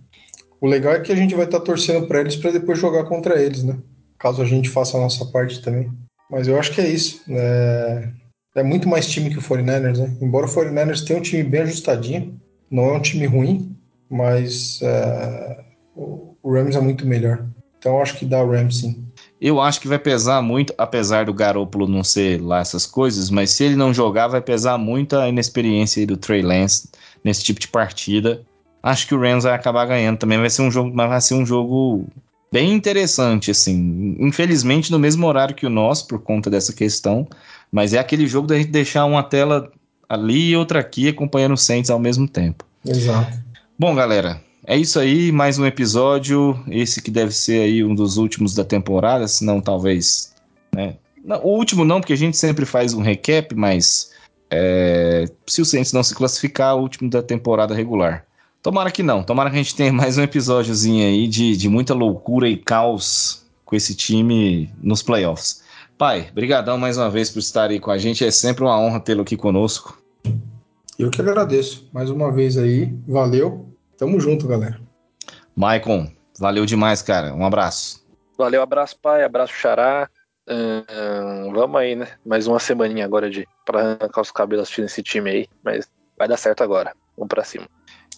O legal é que a gente vai estar tá torcendo para eles para depois jogar contra eles, né? Caso a gente faça a nossa parte também. Mas eu acho que é isso. É, é muito mais time que o 49ers, né? Embora o 49ers tenha um time bem ajustadinho, não é um time ruim, mas é... o Rams é muito melhor. Então eu acho que dá o Rams sim. Eu acho que vai pesar muito, apesar do Garoppolo não ser lá essas coisas, mas se ele não jogar, vai pesar muito a inexperiência do Trey Lance nesse tipo de partida. Acho que o Rams vai acabar ganhando também. Vai ser um jogo, mas vai ser um jogo bem interessante, assim. Infelizmente no mesmo horário que o nosso, por conta dessa questão. Mas é aquele jogo da gente deixar uma tela ali e outra aqui acompanhando o Saints ao mesmo tempo. Exato. Bom, galera, é isso aí, mais um episódio. Esse que deve ser aí um dos últimos da temporada, se não talvez, né? O último não, porque a gente sempre faz um recap, mas é, se o Saints não se classificar, o último da temporada regular. Tomara que não, tomara que a gente tenha mais um episódiozinho aí de, de muita loucura e caos com esse time nos playoffs. Pai, brigadão mais uma vez por estar aí com a gente, é sempre uma honra tê-lo aqui conosco. Eu que agradeço, mais uma vez aí, valeu, Tamo junto, galera. Maicon, valeu demais, cara. Um abraço. Valeu, abraço, pai. Abraço, Xará. Uh, vamos aí, né? Mais uma semaninha agora de para arrancar os cabelos assistindo esse time aí. Mas vai dar certo agora. Vamos pra cima.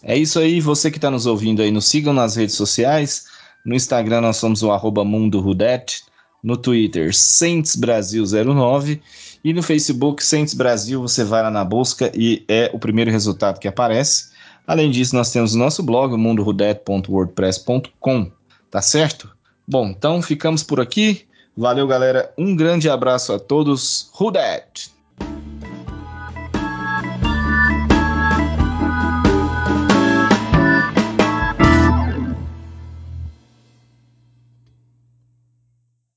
É isso aí. Você que está nos ouvindo aí, nos sigam nas redes sociais. No Instagram nós somos o arroba Mundo Rudete. No Twitter, Saints Brasil 09. E no Facebook, Saints Brasil, você vai lá na busca e é o primeiro resultado que aparece. Além disso, nós temos o nosso blog, mundorudete.wordpress.com, tá certo? Bom, então ficamos por aqui. Valeu, galera. Um grande abraço a todos. Rudete!